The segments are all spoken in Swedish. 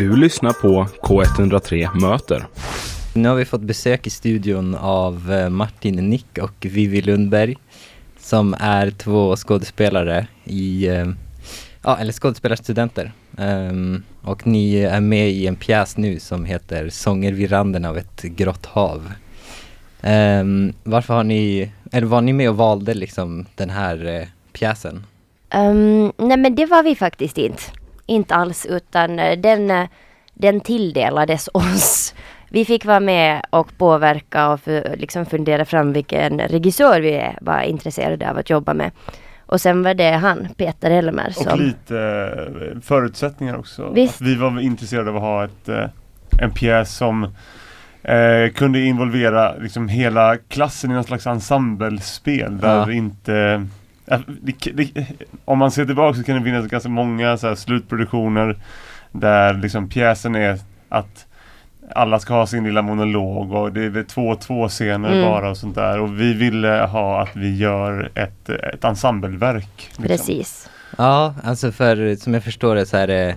Du lyssnar på K103 Möter. Nu har vi fått besök i studion av eh, Martin Nick och Vivi Lundberg som är två skådespelare i, eh, ja eller skådespelarstudenter. Um, och ni är med i en pjäs nu som heter Sånger vid randen av ett grått hav. Um, varför har ni, eller var ni med och valde liksom den här uh, pjäsen? Um, nej men det var vi faktiskt inte. Inte alls utan den, den tilldelades oss. Vi fick vara med och påverka och för, liksom fundera fram vilken regissör vi var intresserade av att jobba med. Och sen var det han, Peter Elmer. Som... Och lite eh, förutsättningar också. Vi var intresserade av att ha ett, eh, en pjäs som eh, kunde involvera liksom hela klassen i någon slags ensemblespel där ja. inte det, det, om man ser tillbaka så kan det finnas ganska många så här, slutproduktioner där liksom pjäsen är att alla ska ha sin lilla monolog och det är två två scener mm. bara och sånt där och vi ville ha att vi gör ett, ett ensembleverk. Liksom. Precis. Ja, alltså för som jag förstår det så är det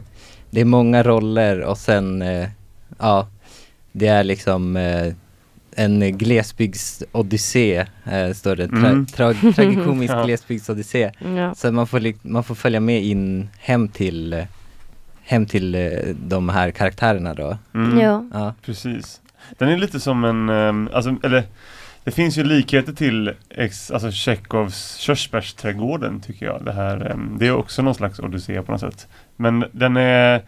det är många roller och sen eh, ja, det är liksom eh, en glesbygdsodyssé, eh, står det. Tra, mm. tra, tragikomisk ja. glesbygdsodyssé. Ja. Så man får, man får följa med in hem till eh, hem till eh, de här karaktärerna då. Mm. Ja. ja. Precis. Den är lite som en, um, alltså, eller det finns ju likheter till ex, alltså Tjechovs Körsbärsträdgården tycker jag. Det, här, um, det är också någon slags odyssé på något sätt. Men den är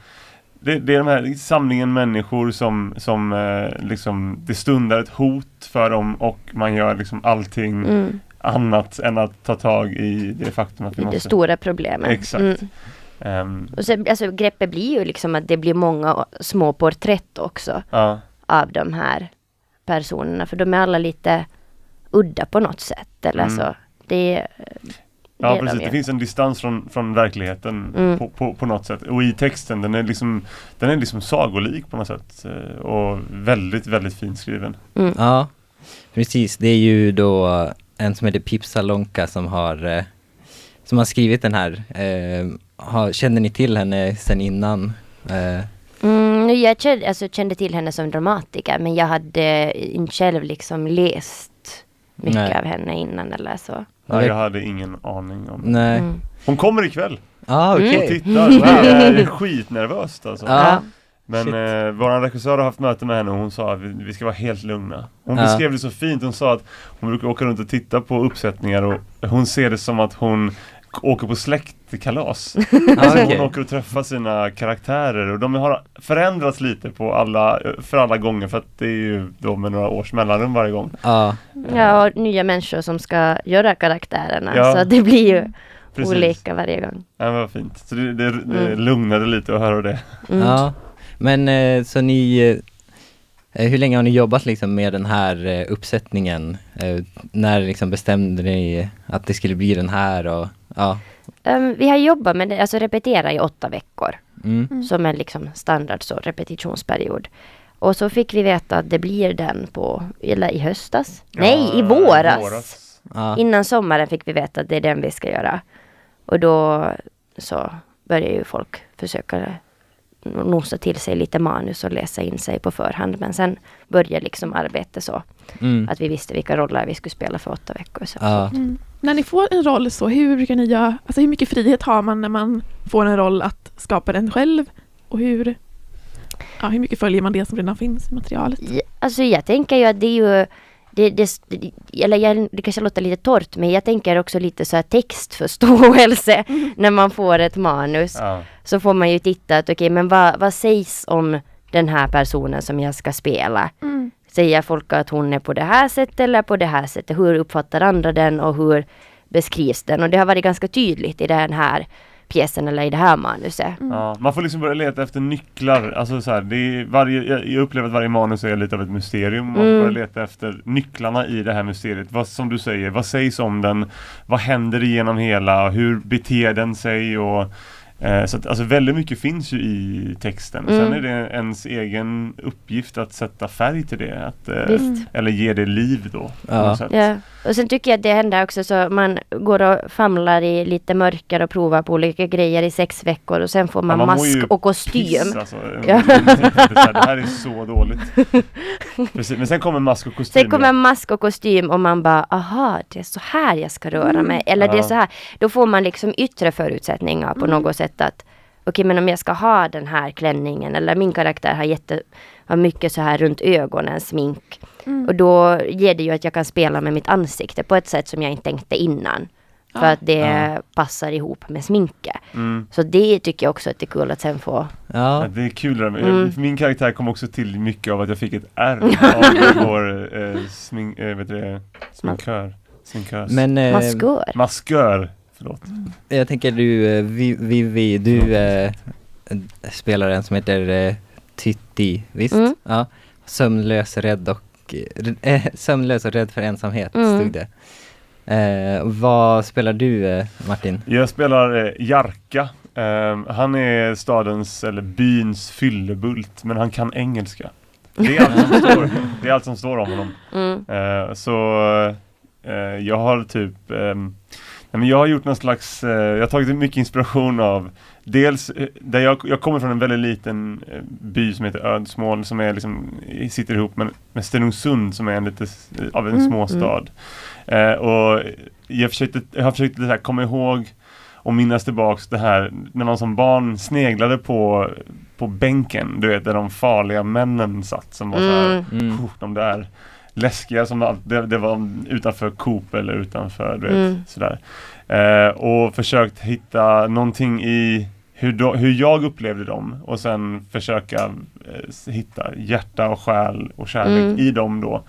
det, det är de här samlingen människor som, som eh, liksom, det stundar ett hot för dem och man gör liksom allting mm. annat än att ta tag i det faktum att vi det måste... Det stora problemet. Exakt. Mm. Um, och så, alltså, greppet blir ju liksom att det blir många små porträtt också ja. av de här personerna. För de är alla lite udda på något sätt. Eller mm. så. Det, Ja precis, det finns en distans från, från verkligheten mm. på, på, på, något sätt. Och i texten, den är liksom Den är liksom sagolik på något sätt. Eh, och väldigt, väldigt fint skriven. Mm. Ja, precis. Det är ju då en som heter Pip Salonka som har eh, Som har skrivit den här. Eh, har, kände ni till henne sen innan? Mm, jag kände, alltså, kände till henne som dramatiker men jag hade inte själv liksom läst mycket Nej. av henne innan eller så. Nej, jag hade ingen aning om Nej. Mm. Hon kommer ikväll! Ah, okay. Och tittar, det är skitnervöst alltså. Ah. Men eh, vår regissör har haft möte med henne och hon sa att vi, vi ska vara helt lugna. Hon ja. beskrev det så fint. Hon sa att hon brukar åka runt och titta på uppsättningar och hon ser det som att hon åker på släktkalas. alltså okay. Hon åker och träffar sina karaktärer och de har förändrats lite på alla, för alla gånger för att det är ju då med några års mellanrum varje gång. Ja, ja och nya människor som ska göra karaktärerna ja. så det blir ju Precis. olika varje gång. Ja, vad fint. Så det, det, det mm. lugnade lite att höra det. Mm. Ja, men eh, så ni eh, hur länge har ni jobbat liksom med den här eh, uppsättningen? när liksom bestämde ni att det skulle bli den här och Ja. Um, vi har jobbat med det, alltså repetera i åtta veckor. Mm. mm. Som en liksom standard så, repetitionsperiod. Och så fick vi veta att det blir den på, eller i höstas? Ja, Nej, i våras! våras. Ja. Innan sommaren fick vi veta att det är den vi ska göra. Och då så börjar ju folk försöka nosa till sig lite manus och läsa in sig på förhand. Men sen började liksom arbetet så. Mm. Att vi visste vilka roller vi skulle spela för åtta veckor sedan. Ja. Mm. När ni får en roll så, hur brukar ni göra? Alltså hur mycket frihet har man när man får en roll att skapa den själv? Och hur, ja, hur mycket följer man det som redan finns i materialet? Ja, alltså jag tänker ju att det är ju det, det, eller jag, det kanske låter lite torrt men jag tänker också lite så här textförståelse mm. när man får ett manus. Ja. Så får man ju titta att okej okay, men vad, vad sägs om den här personen som jag ska spela? Mm. Säger folk att hon är på det här sättet eller på det här sättet? Hur uppfattar andra den och hur beskrivs den? Och det har varit ganska tydligt i den här pjäsen eller i det här manuset. Mm. Ja, man får liksom börja leta efter nycklar. Alltså så här, det är varje, jag upplever att varje manus är lite av ett mysterium. Man får mm. börja leta efter nycklarna i det här mysteriet. Vad som du säger, vad sägs om den? Vad händer genom hela? Hur beter den sig? Och så att, alltså väldigt mycket finns ju i texten. Mm. Sen är det ens egen uppgift att sätta färg till det. Att, eh, Visst. eller ge det liv då. Ja. Ja, och sen tycker jag att det händer också så man går och famlar i lite mörker och provar på olika grejer i sex veckor och sen får man, Ja, man mask och kostym. Piss, alltså. Ja. det, här, är så dåligt. Precis. Men sen kommer mask och kostym. Sen kommer mask och kostym och man bara, aha, det är så här jag ska röra mig. Eller det är Ja. så här. Då får man liksom yttre förutsättningar på något sätt att okej, men om jag ska ha den här klänningen eller min karaktär har jätte, har mycket så här runt ögonen smink. Mm. Och då ger det ju att jag kan spela med mitt ansikte på ett sätt som jag inte tänkte innan. För Ja. att det Ja. passar ihop med sminket. Mm. Så det tycker jag också att det är kul att sen få. Ja, Ja, det är kul. Mm. Min karaktär kom också till mycket av att jag fick ett R av vår eh, smink, eh, vet du det, sminkör. Sminkös. men eh, Maskör. Maskör. Förlåt. jag tänker du, eh, Vi- Vivi, du eh, spelar en som heter eh, Titti, visst? Mm. Ja. Sömnlös, rädd och eh, sömnlös och rädd för ensamhet Mm. stod det. Eh, vad spelar du eh, Martin? Jag spelar eh, Jarka. Ehm, han är stadens, eller byns fyllebult, men han kan engelska. Det är allt som står, det är allt som står om honom. Mm. Eh, så eh, jag har typ ehm, men jag har gjort någon slags, eh, jag har tagit mycket inspiration av Dels eh, där jag, jag kommer från en väldigt liten eh, by som heter Ödsmål som är liksom, sitter ihop med, med Stenungsund som är en lite av en Mm, småstad. Eh, och jag, försökte, jag har försökt det här, komma ihåg och minnas tillbaks det här när man som barn sneglade på, på bänken, du vet där de farliga männen satt som var så här, Mm. Mm. Oh, de där läskiga som det, det var utanför Coop eller utanför du vet, Mm. sådär. Eh, och försökt hitta någonting i hur, då, hur jag upplevde dem och sen försöka eh, hitta hjärta och själ och kärlek Mm. i dem då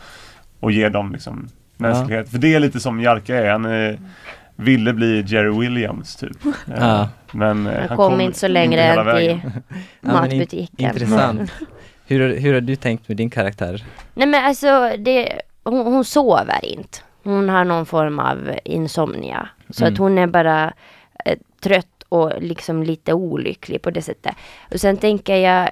och ge dem liksom mänsklighet. För det är lite som Jarka är, han är, ville bli Jerry Williams typ. Eh, Ja. Men eh, Han kom inte så längre än till. Ja, in- matbutiken. Intressant. Hur, hur har du tänkt med din karaktär? Nej men alltså, det, hon, hon sover inte. Hon har någon form av insomnia. Så Mm. att hon är bara eh, trött och liksom lite olycklig på det sättet. Och sen tänker jag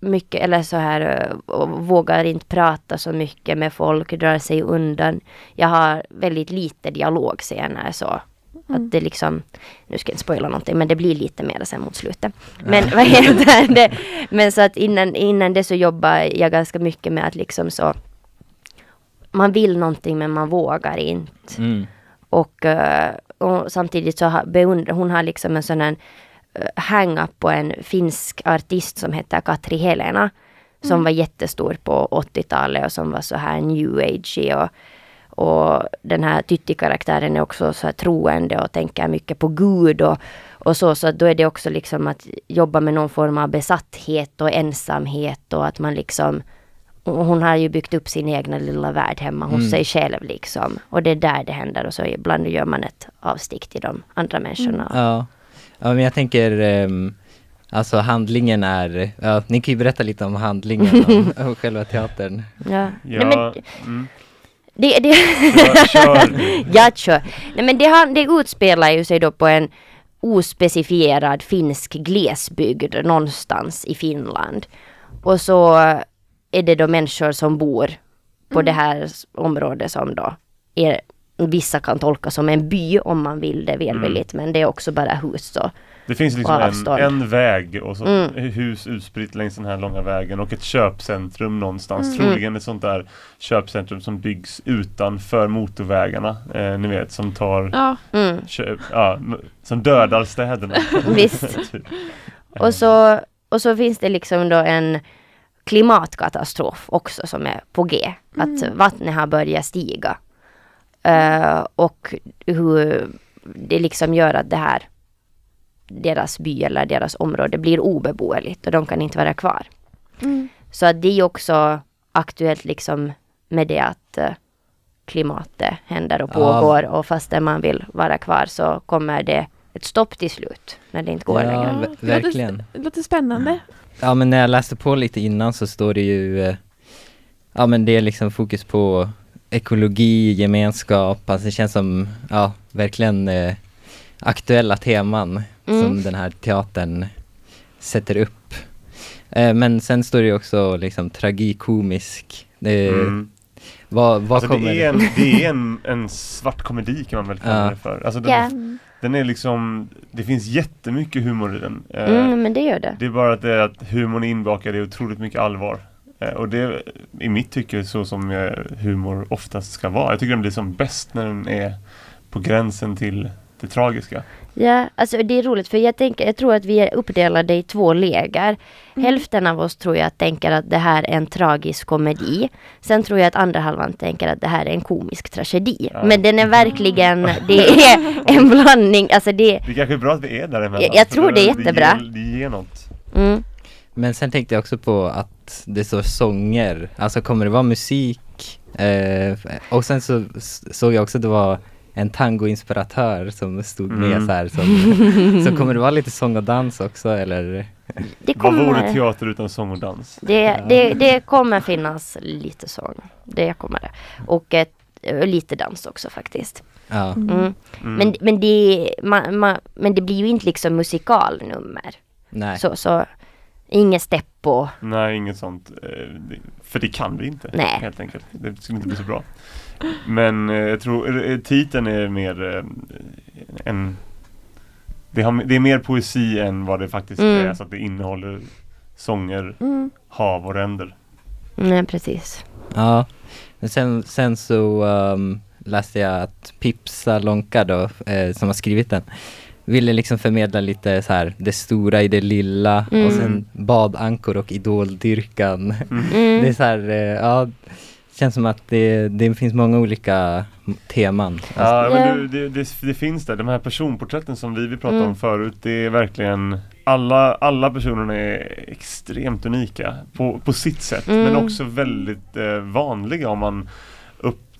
mycket, eller så här, eh, och vågar inte prata så mycket med folk, drar sig undan. Jag har väldigt lite dialogscener så. Att det liksom, nu ska jag inte spoila någonting, men det blir lite mer sen mot slutet. Men vad heter det? Men så att innan, innan det så jobbar jag ganska mycket med att liksom så man vill någonting men man vågar inte. Mm. Och, eh, och samtidigt så har, beundrar hon har liksom en sån här eh, hang-up på en finsk artist som heter Katri Helena. Som var jättestor på 80-talet och som var så här new age och, och den här Tytti-karaktären är också så här troende och tänker mycket på Gud och, och så. Så då är det också liksom att jobba med någon form av besatthet och ensamhet och att man liksom och hon har ju byggt upp sin egna lilla värld hemma hos Mm. sig själv liksom. Och det är där det händer och så ibland gör man ett avstick till de andra människorna. Ja. ja, men jag tänker ehm, Alltså handlingen är, ja, ni kan ju berätta lite om handlingen om, om själva teatern. Ja. Ja, Nej, men mm. Det, det, Kör, kör jag kör. Nej men det, har, det utspelar ju sig då på en ospecifierad finsk glesbygd någonstans i Finland. Och så är det då människor som bor på det här området som då är, vissa kan tolka som en by om man vill det välvilligt men det är också bara hus så. Det finns liksom en, en väg och så Mm. hus utspritt längs den här långa vägen och ett köpcentrum någonstans. Mm. Troligen ett sånt där köpcentrum som byggs utanför motorvägarna. Eh, ni vet som tar Ja, Mm. ja, som dödar städerna. Visst. typ. Och så, och så finns det liksom då en klimatkatastrof också som är på G. Att vattnet har börjat stiga. Eh, och hur det liksom gör att det här deras by eller deras område blir obeboeligt och de kan inte vara kvar. mm. Så att det är också aktuellt liksom med det att eh, klimatet händer och Ja. pågår och fastän man vill vara kvar så kommer det ett stopp till slut när det inte går Ja. längre. verkligen. Det låter spännande. Ja men när jag läste på lite innan så står det ju eh, Ja men det är liksom fokus på ekologi, gemenskap, alltså det känns som, ja verkligen eh, aktuella teman Mm. som den här teatern sätter upp. Eh, men sen står det ju också liksom tragikomisk. Eh, Mm. Vad, vad Alltså kommer... det är, en, det är en, en svart komedi kan man väl kalla Ja. det för. Alltså den, Ja. den är liksom, det finns jättemycket humor i den. Eh, Mm, men det gör det. Det är bara att, det är att humorn är inbakad i otroligt mycket allvar. Eh, och det är i mitt tycke så som humor oftast ska vara. Jag tycker den blir som bäst när den är på gränsen till det tragiska. Ja, alltså det är roligt för jag, tänker, jag tror att vi är uppdelade i två läger. Mm. Hälften av oss tror jag tänker att det här är en tragisk komedi. Sen tror jag att andra halvan tänker att det här är en komisk tragedi. Ja. Men den är verkligen, det är en blandning. Alltså det, Det kanske är bra att vi är däremellan. Jag- jag tror det är jättebra. Det ger, det ger något. mm, Men sen tänkte jag också på att det står sånger, alltså kommer det vara musik? Eh, och sen så såg jag också att det var en tangoinspiratör som stod med Mm. så här. Som, så kommer det vara lite sång och dans också eller? det Vad vore kommer, teater utan sång och dans? det, det, det kommer finnas lite sång. Det kommer det. Och ett, lite dans också faktiskt. Ja. Mm. Mm. Men, men, det, man, man, men det blir ju inte liksom musikalnummer. Nej. Så, så inget steppo. Nej, inget sånt. Eh, För det kan vi inte, Nej. helt enkelt. Det skulle inte bli så bra. Men eh, jag tror eh, titeln är mer en... Det, har, det är mer poesi än vad det faktiskt Mm. är, så att det innehåller sånger, Mm. hav och ränder. Nej, precis. Ja, men sen, sen så um, läste jag att Pipsa Lonka då, eh, som har skrivit den, ville liksom förmedla lite så här det stora i det lilla Mm. och sen badankor och idoldyrkan. Det är Mm. så här, eh, ja, känns som att det, det finns många olika teman. Ja, men det, det, det, det finns där. De här personporträtten som vi, vi pratade Mm. om förut, det är verkligen alla, alla personerna är extremt unika på, på sitt sätt Mm. men också väldigt eh, vanliga om man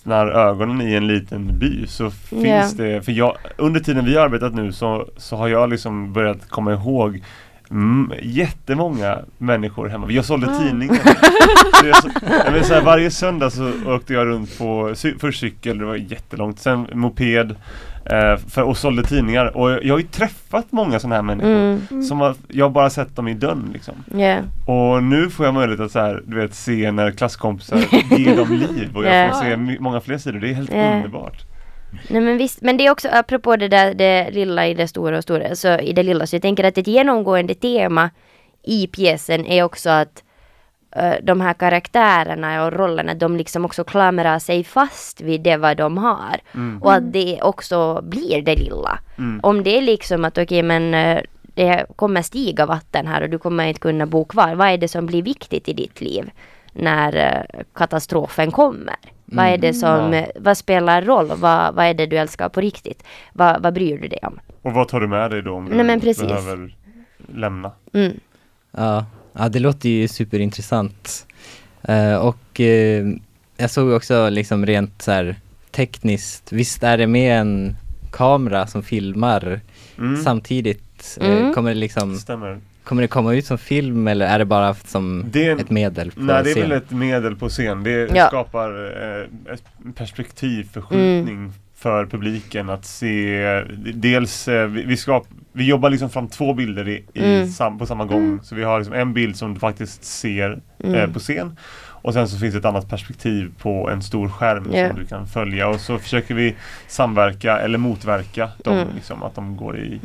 öppnar ögonen i en liten by så finns det, för jag, under tiden vi har arbetat nu så, så har jag liksom börjat komma ihåg Mm, jättemånga människor hemma. Jag sålde Wow. tidningar. Så jag, så, jag menar, så här, varje söndag så åkte jag runt på först cykel, det var jättelångt, sen moped för, och sålde tidningar. Och jag har ju träffat många sådana här människor. Mm. Som har, jag har bara sett dem i dörren liksom. Ja. Och nu får jag möjlighet att så här, du vet, se när klasskompisar ger dem liv och jag får Ja. se många fler sidor. Det är helt Ja. underbart. Nej men visst, men det är också apropå det där det lilla i det stora och stora, så i det lilla, så jag tänker att ett genomgående tema i pjäsen är också att eh, de här karaktärerna och rollerna, de liksom också klamrar sig fast vid det vad de har. Mm. Och att det också blir det lilla. Mm. Om det är liksom att okej men eh, det kommer stiga vatten här och du kommer inte kunna bo kvar. Vad är det som blir viktigt i ditt liv när eh, katastrofen kommer? Vad är det som, Ja. eh, vad spelar roll? Vad, vad är det du älskar på riktigt? Vad, vad bryr du dig om? Och vad tar du med dig då om du Nej, men precis. behöver lämna? Mm. Ja, ja det låter ju superintressant. Eh, och eh, jag såg också liksom rent så här tekniskt, visst är det med en kamera som filmar Mm. samtidigt? Eh, Mm. kommer, det liksom, Stämmer. kommer det komma ut som film eller är det bara som Det är- ett medel på Nej det är scen? väl ett medel på scen. Det Ja. skapar eh, ett perspektivförskjutning Mm. För publiken att se dels eh, vi, skap, vi jobbar liksom fram två bilder i, i Mm. sam, på samma gång. Så vi har liksom en bild som du faktiskt ser eh, Mm. på scen och sen så finns ett annat perspektiv på en stor skärm Ja. som du kan följa och så försöker vi samverka eller motverka dem, Mm. liksom, att de går i,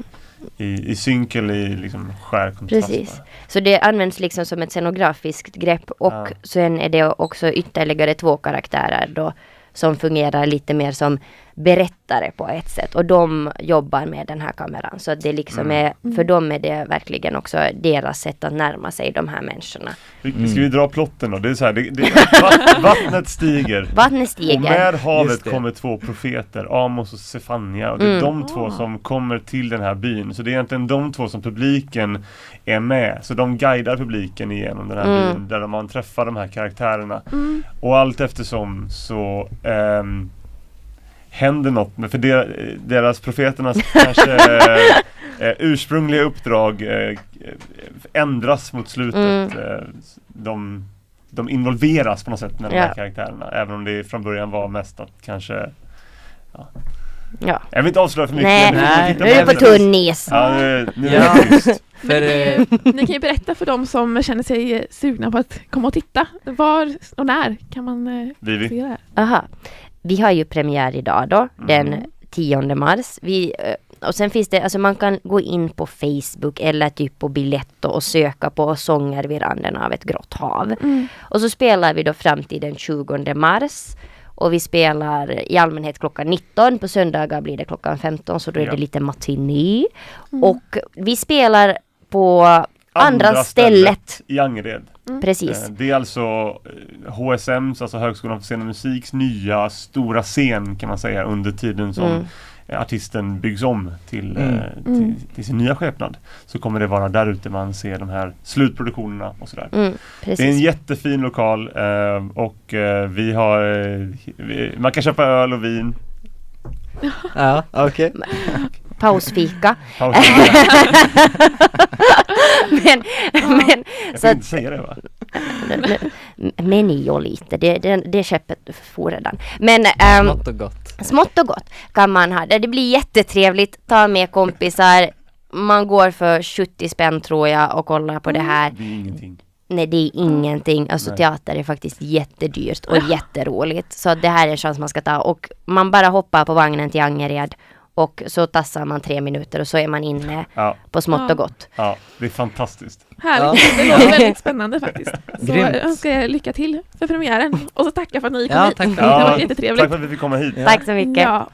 i, i synk eller i liksom skär kontrast. Precis. Så det används liksom som ett scenografiskt grepp och Ja. sen är det också ytterligare två karaktärer då som fungerar lite mer som berättare på ett sätt och de jobbar med den här kameran så det liksom Mm. är, för dem är det verkligen också deras sätt att närma sig de här människorna. Vi, Mm. Ska vi dra plotten då? Det är så här, det, det, vatt, vattnet stiger Vattnet och stiger. med havet kommer två profeter, Amos och Sefania. Och det är Mm. de två som kommer till den här byn. Så det är egentligen de två som publiken är med. Så de guidar publiken igenom den här Mm. byn där man träffar de här karaktärerna. Mm. Och allt eftersom så ehm, händer något. Men för der, deras profeternas kanske eh, ursprungliga uppdrag eh, ändras mot slutet. Mm. Eh, de, de involveras på något sätt med de här karaktärerna. Även om det från början var mest att kanske ja, Ja. Jag vill inte avslöja för mycket. Nej, Nej, nu är du på tunn is. Ja, nu, nu är Ja. det tyst. För, eh, Ni kan ju berätta för de som känner sig eh, sugna på att komma och titta. Var och när kan man eh, Vivi. se det här? Aha. Vi har ju premiär idag då, den Mm. 10 mars. Vi, eh, och sen finns det, alltså man kan gå in på Facebook eller typ på Biletto och söka på Sånger vid randen av ett grått hav. Mm. Och så spelar vi då fram till den 20 mars. Och vi spelar i allmänhet klockan 19. På söndagar blir det klockan 15 så då är Ja. det lite matiné. Mm. Och vi spelar på andra, stället. i Angered. Precis. Eh, Det är alltså eh, HSMs, alltså Högskolan för scen och musiks nya stora scen kan man säga under tiden som Mm. eh, artisten byggs om till, Mm. eh, till, till sin nya skepnad. Så kommer det vara där ute man ser de här slutproduktionerna och sådär. Mm, Det är en jättefin lokal eh, och eh, vi har eh, Man kan köpa öl och vin. ja, okej. Pausfika. Paus. men, men Jag så får att, inte säga det va? men jo lite, det, det, det köpet for redan. Men ehm, Smått och gott. smått och gott kan man ha det. Det blir jättetrevligt. Ta med kompisar. Man går för 70 spänn tror jag och kollar på det här. Det är ingenting. Nej det är ingenting. Alltså Nej. teater är faktiskt jättedyrt och jätteroligt. Så det här är en chans man ska ta. Och man bara hoppar på vagnen till Angered. Och så tassar man tre minuter och så är man inne Ja, på smått Ja. och gott. ja, det är fantastiskt. Härligt, Ja. det låter väldigt spännande faktiskt. Så Grymt. jag önskar er lycka till för premiären och så tacka för att ni kom Ja, hit. tack Det var Tack jättetrevligt. för att vi fick komma hit. Ja. Tack så mycket. Ja.